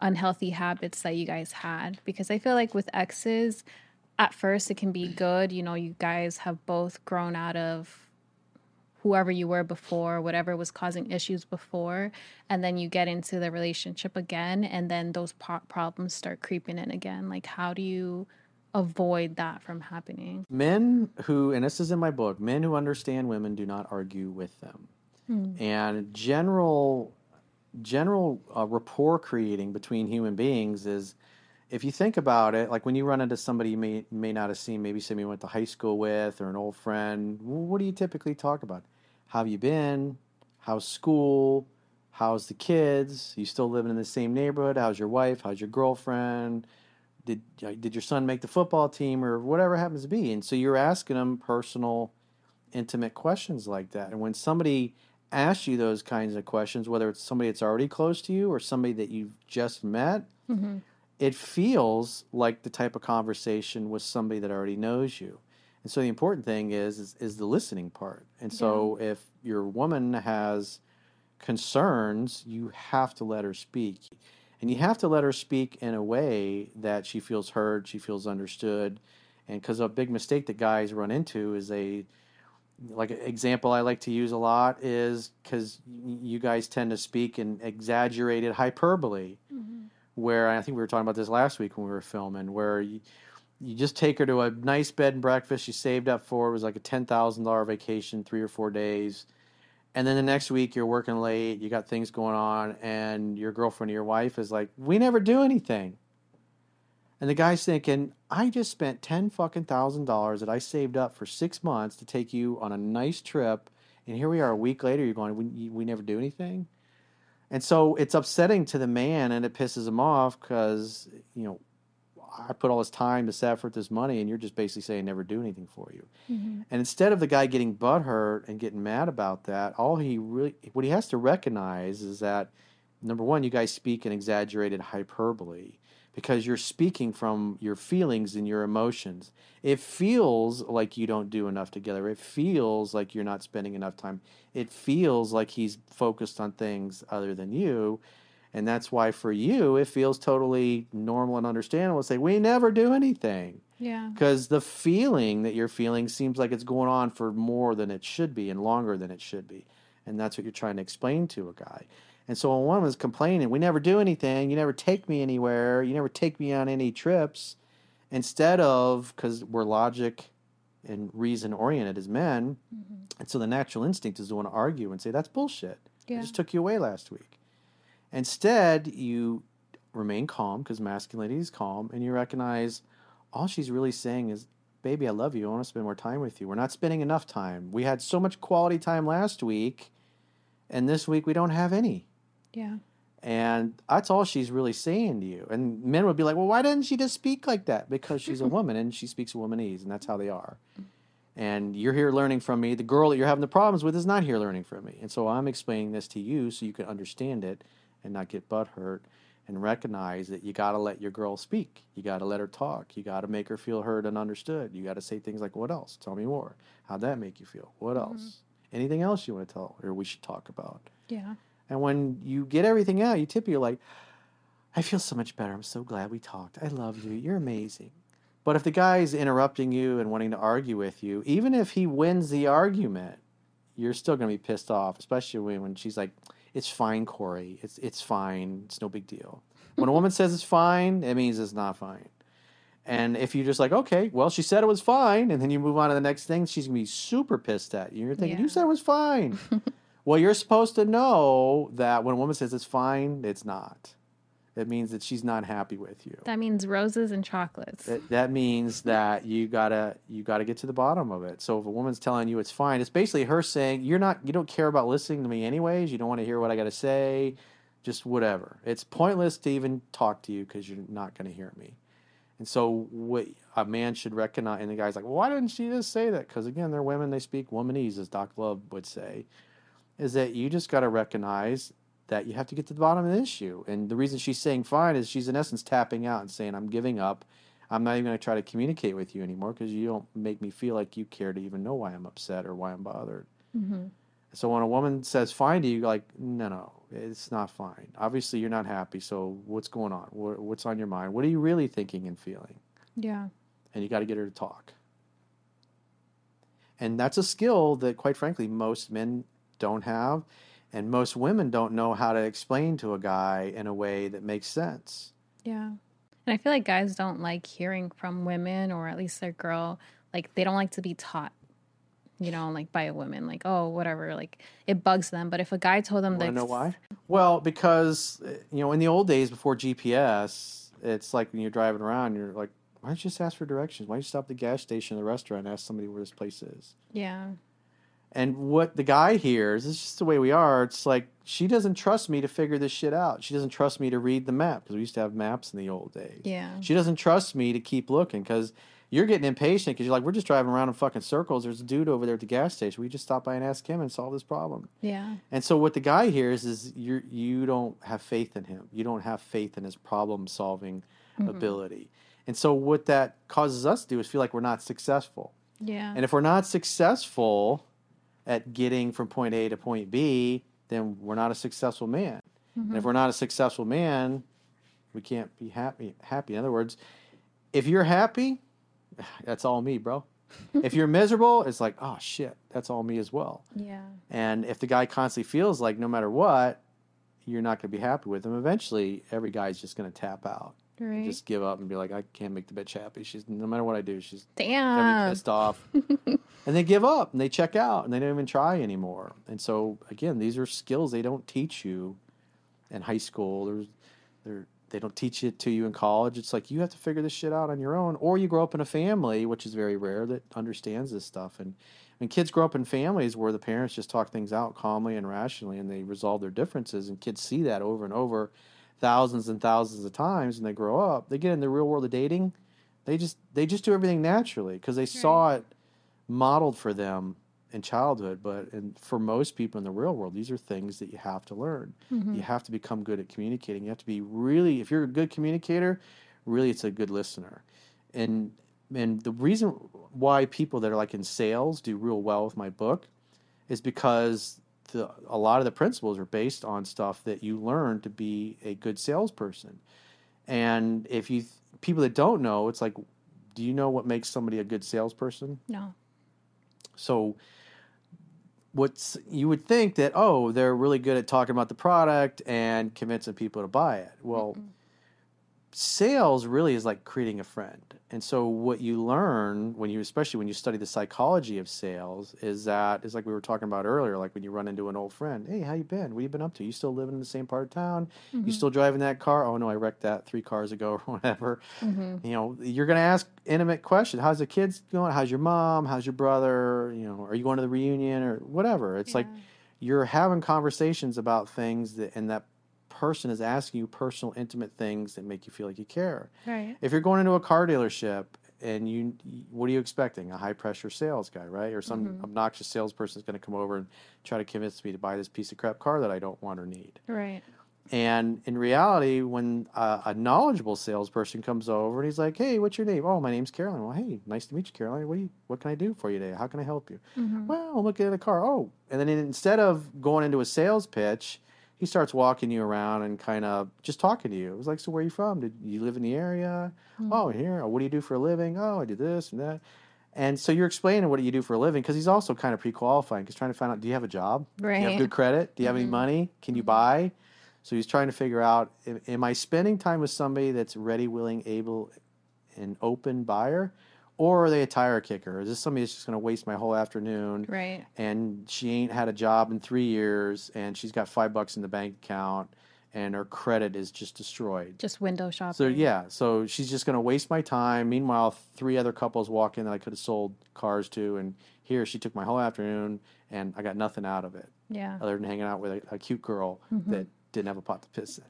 unhealthy habits that you guys had. Because I feel like with exes, at first it can be good. You know, you guys have both grown out of whoever you were before, whatever was causing issues before, and then you get into the relationship again, and then those po- problems start creeping in again. Like, how do you avoid that from happening? Men who, and this is in my book, men who understand women do not argue with them. Hmm. And general, general uh, rapport creating between human beings is if you think about it, like when you run into somebody you may may not have seen, maybe somebody you went to high school with or an old friend, what do you typically talk about? How have you been? How's school? How's the kids? You still living in the same neighborhood? How's your wife? How's your girlfriend? Did uh, did your son make the football team or whatever happens to be? And so you're asking them personal, intimate questions like that. And when somebody asks you those kinds of questions, whether it's somebody that's already close to you or somebody that you've just met, mm-hmm. it feels like the type of conversation with somebody that already knows you. And so the important thing is is, is the listening part. And so if your woman has concerns, you have to let her speak. And you have to let her speak in a way that she feels heard, she feels understood. And because a big mistake that guys run into is they like an example I like to use a lot is because you guys tend to speak in exaggerated hyperbole. Mm-hmm. Where I think we were talking about this last week when we were filming, where you, you just take her to a nice bed and breakfast you saved up for. It was like a ten thousand dollar vacation, three or four days, and then the next week you're working late, you got things going on, and your girlfriend or your wife is like, "We never do anything," and the guy's thinking, "I just spent ten fucking thousand dollars that I saved up for six months to take you on a nice trip, and here we are a week later. You're going, we, we never do anything." And so it's upsetting to the man and it pisses him off because, you know, I put all this time, this effort, this money, and you're just basically saying never do anything for you. Mm-hmm. And instead of the guy getting butthurt and getting mad about that, all he really, what he has to recognize is that number one, you guys speak in exaggerated hyperbole because you're speaking from your feelings and your emotions. It feels like you don't do enough together. It feels like you're not spending enough time. It feels like he's focused on things other than you. And that's why for you, it feels totally normal and understandable to say, we never do anything. Yeah. Because the feeling that you're feeling seems like it's going on for more than it should be and longer than it should be. And that's what you're trying to explain to a guy. And so when one was complaining, we never do anything, you never take me anywhere, you never take me on any trips, instead of, because we're logic and reason oriented as men, mm-hmm. and so the natural instinct is to want to argue and say, that's bullshit. I just took you away last week. Instead, you remain calm because masculinity is calm, and you recognize all she's really saying is, Baby, I love you. I want to spend more time with you. We're not spending enough time. We had so much quality time last week, and this week we don't have any. Yeah. And that's all she's really saying to you. And men would be like, well, why didn't she just speak like that? Because she's a woman and she speaks womanese, and that's how they are. And you're here learning from me. The girl that you're having the problems with is not here learning from me. And so I'm explaining this to you so you can understand it and not get butt hurt and recognize that you got to let your girl speak. You got to let her talk. You got to make her feel heard and understood. You got to say things like, what else? Tell me more. How'd that make you feel? What mm-hmm. else? Anything else you want to tell or we should talk about? Yeah. And when you get everything out, you tip you're like, I feel so much better. I'm so glad we talked. I love you. You're amazing. But if the guy's interrupting you and wanting to argue with you, even if he wins the argument, you're still going to be pissed off, especially when, when she's like, it's fine, Corey. It's it's fine. It's no big deal. When a woman says it's fine, it means it's not fine. And if you're just like, okay, well, she said it was fine, and then you move on to the next thing, she's gonna be super pissed at you. You're thinking, Yeah. you said it was fine. well, you're supposed to know that when a woman says it's fine, it's not. It means that she's not happy with you. That means roses and chocolates. That, that means that you gotta you gotta get to the bottom of it. So if a woman's telling you it's fine, it's basically her saying you're not you don't care about listening to me anyways. You don't want to hear what I got to say, just whatever. It's pointless to even talk to you because you're not going to hear me. And so what a man should recognize, and the guy's like, well, why didn't she just say that? Because again, they're women. They speak womanese, as Doc Love would say. Is that you just got to recognize that you have to get to the bottom of the issue. And the reason she's saying fine is she's in essence tapping out and saying, I'm giving up. I'm not even going to try to communicate with you anymore because you don't make me feel like you care to even know why I'm upset or why I'm bothered. Mm-hmm. So when a woman says fine to you, like, no, no, it's not fine. Obviously, you're not happy. So what's going on? What's on your mind? What are you really thinking and feeling? yeah. And you got to get her to talk. And that's a skill that, quite frankly, most men don't have. And most women don't know how to explain to a guy in a way that makes sense. Yeah. And I feel like guys don't like hearing from women or at least their girl. Like they don't like to be taught, you know, like by a woman, like, oh, whatever. Like it bugs them. But if a guy told them that know why? Well, because uh, you know, in the old days before GPS, it's like when you're driving around, you're like, why don't you just ask for directions? Why don't you stop at the gas station or the restaurant and ask somebody where this place is? Yeah. And what the guy hears is just the way we are. It's like she doesn't trust me to figure this shit out. She doesn't trust me to read the map because we used to have maps in the old days. Yeah. She doesn't trust me to keep looking because you're getting impatient because you're like, we're just driving around in fucking circles. There's a dude over there at the gas station. We just stop by and ask him and solve this problem. Yeah. And so what the guy hears is you you don't have faith in him. You don't have faith in his problem solving mm-hmm. ability. And so what that causes us to do is feel like we're not successful. Yeah. And if we're not successful at getting from point A to point B, then we're not a successful man. And if mm-hmm. we're not a successful man, we can't be happy happy. In other words, if you're happy, that's all me, bro. if you're miserable, it's like, oh shit, that's all me as well. yeah. And if the guy constantly feels like no matter what, you're not going to be happy with him, eventually every guy's just going to tap out. Right. Just give up and be like, I can't make the bitch happy. She's no matter what I do, she's Damn. pissed off. and they give up and they check out and they don't even try anymore. And so again, these are skills they don't teach you in high school. There's they're they don't teach it to you in college. It's like you have to figure this shit out on your own, or you grow up in a family, which is very rare, that understands this stuff. And when kids grow up in families where the parents just talk things out calmly and rationally, and they resolve their differences, and kids see that over and over, thousands and thousands of times, and they grow up, they get in the real world of dating, they just they just do everything naturally because they saw it modeled for them in childhood. But in, for most people in the real world, these are things that you have to learn. Mm-hmm. You have to become good at communicating. You have to be really, if you're a good communicator, really, it's a good listener. And and the reason why people that are like in sales do real well with my book is because the, a lot of the principles are based on stuff that you learn to be a good salesperson. And if you people that don't know, it's like, do you know what makes somebody a good salesperson? No. So what's you would think that oh they're really good at talking about the product and convincing people to buy it. Well, sales really is like creating a friend. And so what you learn when you especially when you study the psychology of sales is that it's like we were talking about earlier like when you run into an old friend, "Hey, how you been? What you been up to? You still living in the same part of town? You mm-hmm. still driving that car? Oh no, I wrecked that 3 cars ago or whatever." Mm-hmm. You know, you're going to ask intimate questions. How's the kids going? How's your mom? How's your brother? You know, are you going to the reunion or whatever? It's like you're having conversations about things that and that person is asking you personal intimate things that make you feel like you care. Right. If you're going into a car dealership and you what are you expecting? A high pressure sales guy, right? Or some mm-hmm. obnoxious salesperson is going to come over and try to convince me to buy this piece of crap car that I don't want or need. Right. And in reality, when a, a knowledgeable salesperson comes over and he's like, "Hey, what's your name?" "Oh, my name's Caroline." "Well, hey, nice to meet you, Caroline. What do you, what can I do for you today? How can I help you?" Mm-hmm. "Well, I'm looking at a car." "Oh," and then instead of going into a sales pitch, he starts walking you around and kind of just talking to you. It was like, "So where are you from? Did you live in the area?" Hmm. "Oh, here." "Oh, what do you do for a living?" "Oh, I do this and that." And so you're explaining what do you do for a living because he's also kind of pre-qualifying. He's trying to find out: Do you have a job? Do you have good credit? Do you have any mm-hmm. money? Can you mm-hmm. buy? So he's trying to figure out: am- Am I spending time with somebody that's ready, willing, able, and open buyer, or are they a tire kicker? Is this somebody that's just going to waste my whole afternoon? Right. and she ain't had a job in three years and she's got five bucks in the bank account and her credit is just destroyed. Just window shopping. So yeah, so she's just gonna waste my time. Meanwhile, three other couples walk in that I could have sold cars to, and here she took my whole afternoon, and I got nothing out of it Yeah. other than hanging out with a, a cute girl mm-hmm. that didn't have a pot to piss in.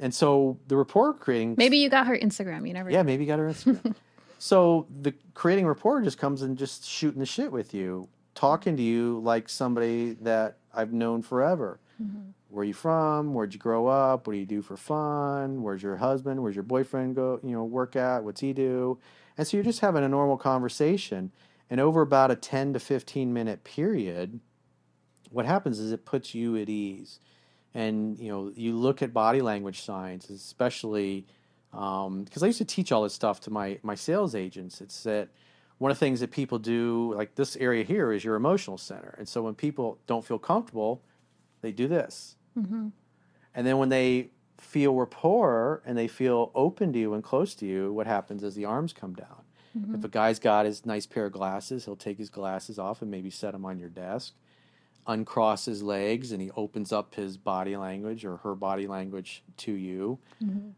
And so the report creating Maybe you got her Instagram. You never. yeah, maybe you got her Instagram. so the creating rapport just comes and just shooting the shit with you, talking to you like somebody that I've known forever. Mm-hmm. Where are you from? Where'd you grow up? What do you do for fun? Where's your husband? Where's your boyfriend go? You know, work at? What's he do? And so you're just having a normal conversation. And over about a 10 to 15 minute period, what happens is it puts you at ease and you know you look at body language signs especially Um, because i used to teach all this stuff to my my sales agents. It's that one of the things that people do like this area here is your emotional center. And so when people don't feel comfortable they do this. Mm-hmm. And then when they feel rapport and they feel open to you and close to you what happens is the arms come down. If mm-hmm. a guy's got his nice pair of glasses he'll take his glasses off and maybe set them on your desk uncross his legs and he opens up his body language or her body language to you.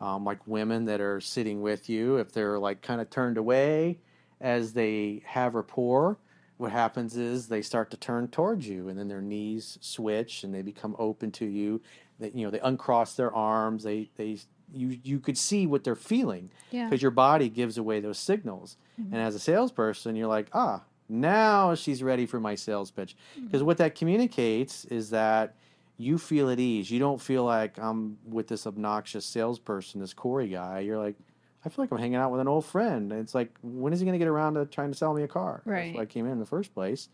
Um, like women that are sitting with you, if they're like kind of turned away as they have rapport, what happens is they start to turn towards you and then their knees switch and they become open to you. They, you know, they uncross their arms. They, they, you, you could see what they're feeling Yeah. because your body gives away those signals. And as a salesperson, you're like, ah, now she's ready for my sales pitch. Hmm. Because what that communicates is that you feel at ease. You don't feel like I'm with this obnoxious salesperson, this Corey guy. You're like, I feel like I'm hanging out with an old friend. And it's like, when is he going to get around to trying to sell me a car? That's Right. why I came in in the first place.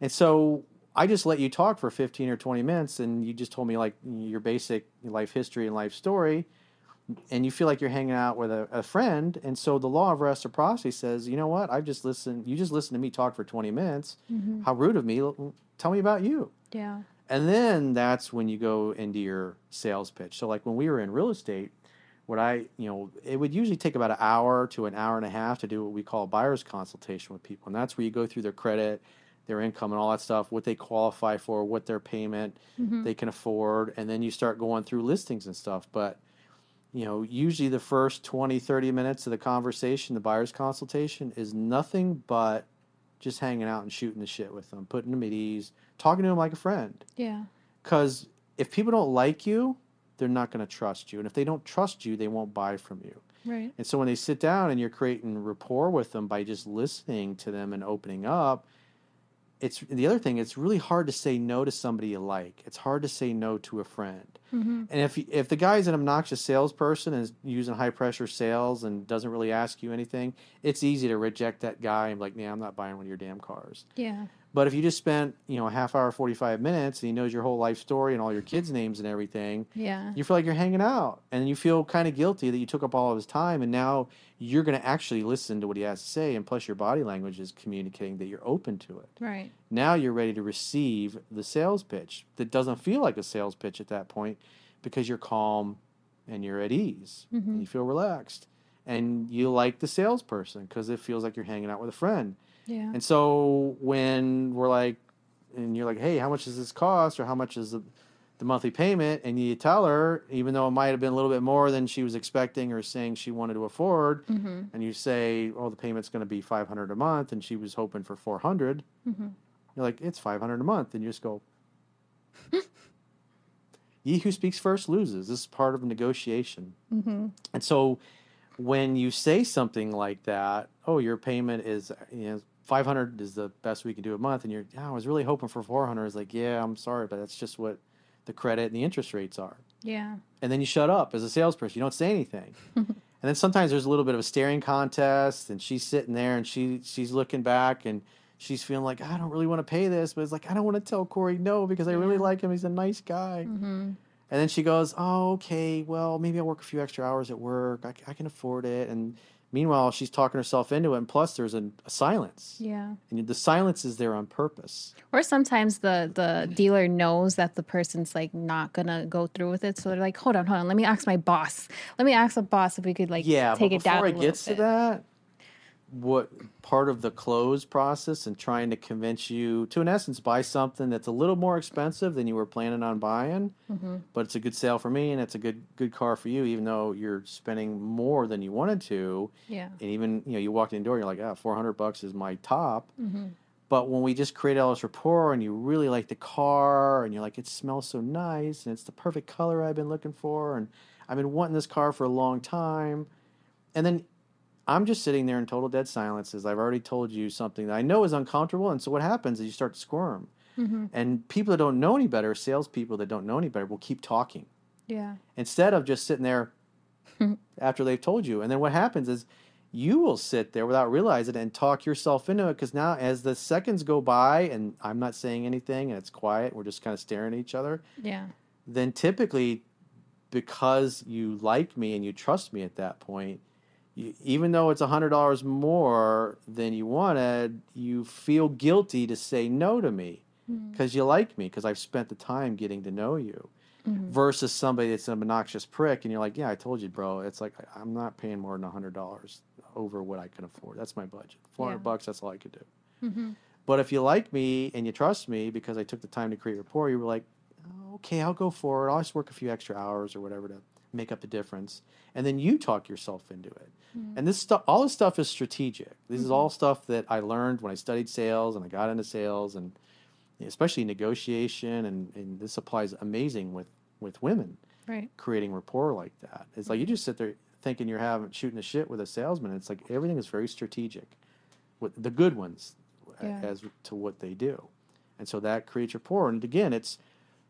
And so I just let you talk for 15 or 20 minutes, and you just told me like your basic life history and life story and you feel like you're hanging out with a, a friend and so the law of reciprocity says you know what? I've just listened you just listened to me talk for 20 minutes. Mm-hmm. How rude of me. Tell me about you. Yeah. and then that's when you go into your sales pitch. So like when we were in real estate what i you know it would usually take about an hour to an hour and a half to do what we call a buyer's consultation with people. And that's where you go through their credit their income and all that stuff what they qualify for what their payment mm-hmm. they can afford and then you start going through listings and stuff. But you know, usually the first 20, 30 minutes of the conversation, the buyer's consultation, is nothing but just hanging out and shooting the shit with them, putting them at ease, talking to them like a friend. Yeah. Because if people don't like you, they're not going to trust you. And if they don't trust you, they won't buy from you. Right. And so when they sit down and you're creating rapport with them by just listening to them and opening up, it's the other thing. It's really hard to say no to somebody you like. It's hard to say no to a friend. Mm-hmm. And if if the guy's an obnoxious salesperson and is using high pressure sales and doesn't really ask you anything, it's easy to reject that guy and be like, "Nah, I'm not buying one of your damn cars." Yeah. But if you just spent you know a half hour, forty five minutes, and he knows your whole life story and all your kids' names and everything, Yeah. you feel like you're hanging out and you feel kind of guilty that you took up all of his time and now you're going to actually listen to what he has to say and plus your body language is communicating that you're open to it Right. now you're ready to receive the sales pitch that doesn't feel like a sales pitch at that point because you're calm and you're at ease mm-hmm. and you feel relaxed and you like the salesperson because it feels like you're hanging out with a friend Yeah. and so when we're like, and you're like, hey, how much does this cost, or how much is the, the monthly payment? And you tell her, even though it might have been a little bit more than she was expecting or saying she wanted to afford, mm-hmm. and you say, oh, the payment's going to be 500 a month, and she was hoping for 400. Mm-hmm. You're like, it's 500 a month, and you just go. Ye who speaks first loses. This is part of negotiation. Mm-hmm. And so when you say something like that, oh, your payment is you know, 500 is the best we can do a month, and you're, yeah, I was really hoping for 400. It's like, yeah, I'm sorry, but that's just what the credit and the interest rates are. Yeah. And then you shut up as a salesperson. You don't say anything. and then sometimes there's a little bit of a staring contest, and she's sitting there and she she's looking back and she's feeling like I don't really want to pay this, but it's like I don't want to tell Corey no because I really like him. He's a nice guy. Mm-hmm. And then she goes, "Oh, okay. Well, maybe I'll work a few extra hours at work. I can afford it." And Meanwhile, she's talking herself into it, and plus there's a, a silence, Yeah. and the silence is there on purpose. Or sometimes the the dealer knows that the person's like not gonna go through with it, so they're like, "Hold on, hold on. Let me ask my boss. Let me ask the boss if we could like Yeah, take it down." before it gets to bit." that, what part of the close process and trying to convince you to, in essence, buy something that's a little more expensive than you were planning on buying, Mm-hmm. but it's a good sale for me and it's a good good car for you, even though you're spending more than you wanted to. Yeah. And even you know, you walked in the door, you're like, ah, four hundred bucks is my top. Mm-hmm. But when we just create all this rapport and you really like the car and you're like, it smells so nice and it's the perfect color I've been looking for and I've been wanting this car for a long time. And then I'm just sitting there in total dead silence as I've already told you something that I know is uncomfortable. And so what happens is you start to squirm. Mm-hmm. And people that don't know any better, salespeople that don't know any better, will keep talking Yeah. instead of just sitting there after they've told you. And then what happens is you will sit there without realizing it and talk yourself into it because now as the seconds go by and I'm not saying anything and it's quiet, we're just kind of staring at each other, Yeah. then typically because you like me and you trust me at that point, you, even though it's a hundred dollars more than you wanted, you feel guilty to say no to me mm-hmm. because you like me because I've spent the time getting to know you. Mm-hmm. Versus somebody that's an obnoxious prick, and you're like, "Yeah, I told you, bro. It's like I'm not paying more than a hundred dollars over what I can afford. That's my budget. Four hundred Yeah. bucks. That's all I could do." Mm-hmm. But if you like me and you trust me because I took the time to create rapport, you were like, okay, I'll go for it. I'll just work a few extra hours or whatever to make up the difference. And then you talk yourself into it. Mm-hmm. And this stuff, all this stuff is strategic. This is mm-hmm. all stuff that I learned when I studied sales and I got into sales and especially negotiation. And, and this applies amazing with, with women Right. creating rapport like that. It's like you just sit there thinking you're having shooting the shit with a salesman. It's like everything is very strategic. With the good ones uh, Yeah. as to what they do. And so that creates rapport. And again, it's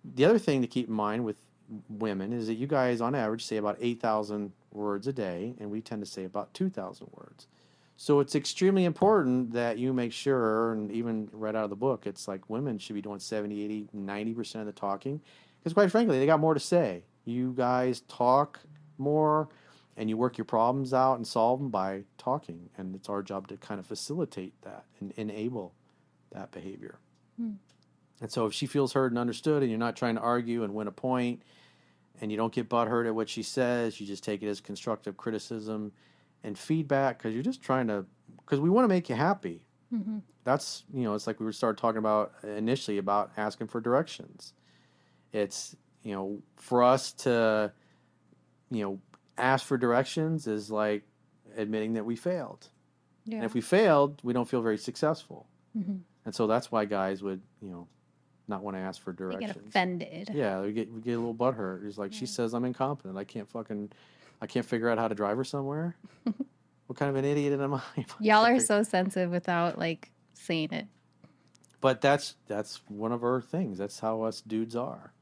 the other thing to keep in mind with women is that you guys on average say about 8,000 words a day and we tend to say about 2,000 words. So it's extremely important that you make sure and even right out of the book it's like women should be doing 70, 80, 90% of the talking because quite frankly they got more to say. You guys talk more and you work your problems out and solve them by talking and it's our job to kind of facilitate that and enable that behavior. Hmm. And so if she feels heard and understood and you're not trying to argue and win a point and you don't get butthurt at what she says, you just take it as constructive criticism and feedback because you're just trying to, because we want to make you happy. That's, you know, it's like we were started talking about initially about asking for directions. It's, you know, for us to, you know, ask for directions is like admitting that we failed. Yeah. And if we failed, we don't feel very successful. Mm-hmm. And so that's why guys would, you know, not want to ask for They directions. get offended. Yeah, we get we get a little butthurt. He's like she says I'm incompetent. I can't fucking, I can't figure out how to drive her somewhere. what kind of an idiot am I? Y'all are so sensitive without like saying it. But that's that's one of our things. That's how us dudes are.